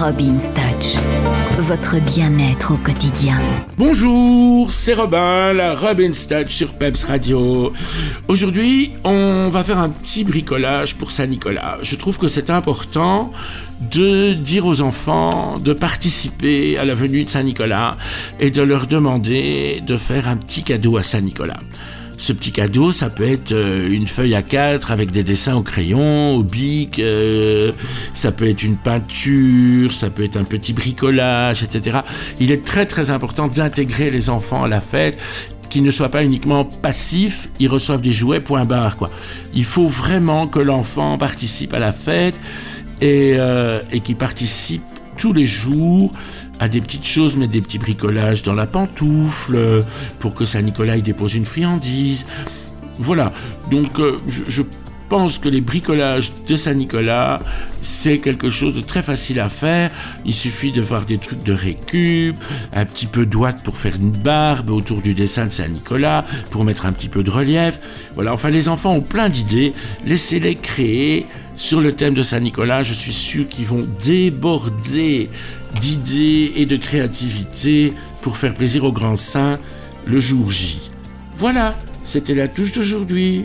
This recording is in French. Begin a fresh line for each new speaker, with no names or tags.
Robin's Touch, votre bien-être au quotidien.
Bonjour, c'est Robin, la Robin's Touch sur Peps Radio. Aujourd'hui, on va faire un petit bricolage pour Saint-Nicolas. Je trouve que c'est important de dire aux enfants de participer à la venue de Saint-Nicolas et de leur demander de faire un petit cadeau à Saint-Nicolas. Ce petit cadeau, ça peut être euh, une feuille à 4 avec des dessins au crayon, au bic, euh, ça peut être une peinture, ça peut être un petit bricolage, etc. Il est très très important d'intégrer les enfants à la fête qu'ils ne soient pas uniquement passifs, ils reçoivent des jouets, point barre, quoi. Il faut vraiment que l'enfant participe à la fête et, euh, et qu'il participe tous les jours à des petites choses, mettre des petits bricolages dans la pantoufle pour que Saint-Nicolas y dépose une friandise. Voilà, donc euh, je, je pense que les bricolages de Saint-Nicolas, c'est quelque chose de très facile à faire. Il suffit de voir des trucs de récup, un petit peu d'ouate pour faire une barbe autour du dessin de Saint-Nicolas, pour mettre un petit peu de relief. Voilà, enfin les enfants ont plein d'idées. Laissez-les créer sur le thème de Saint-Nicolas. Je suis sûr qu'ils vont déborder d'idées et de créativité pour faire plaisir au grand saint le jour J. Voilà, c'était la touche d'aujourd'hui.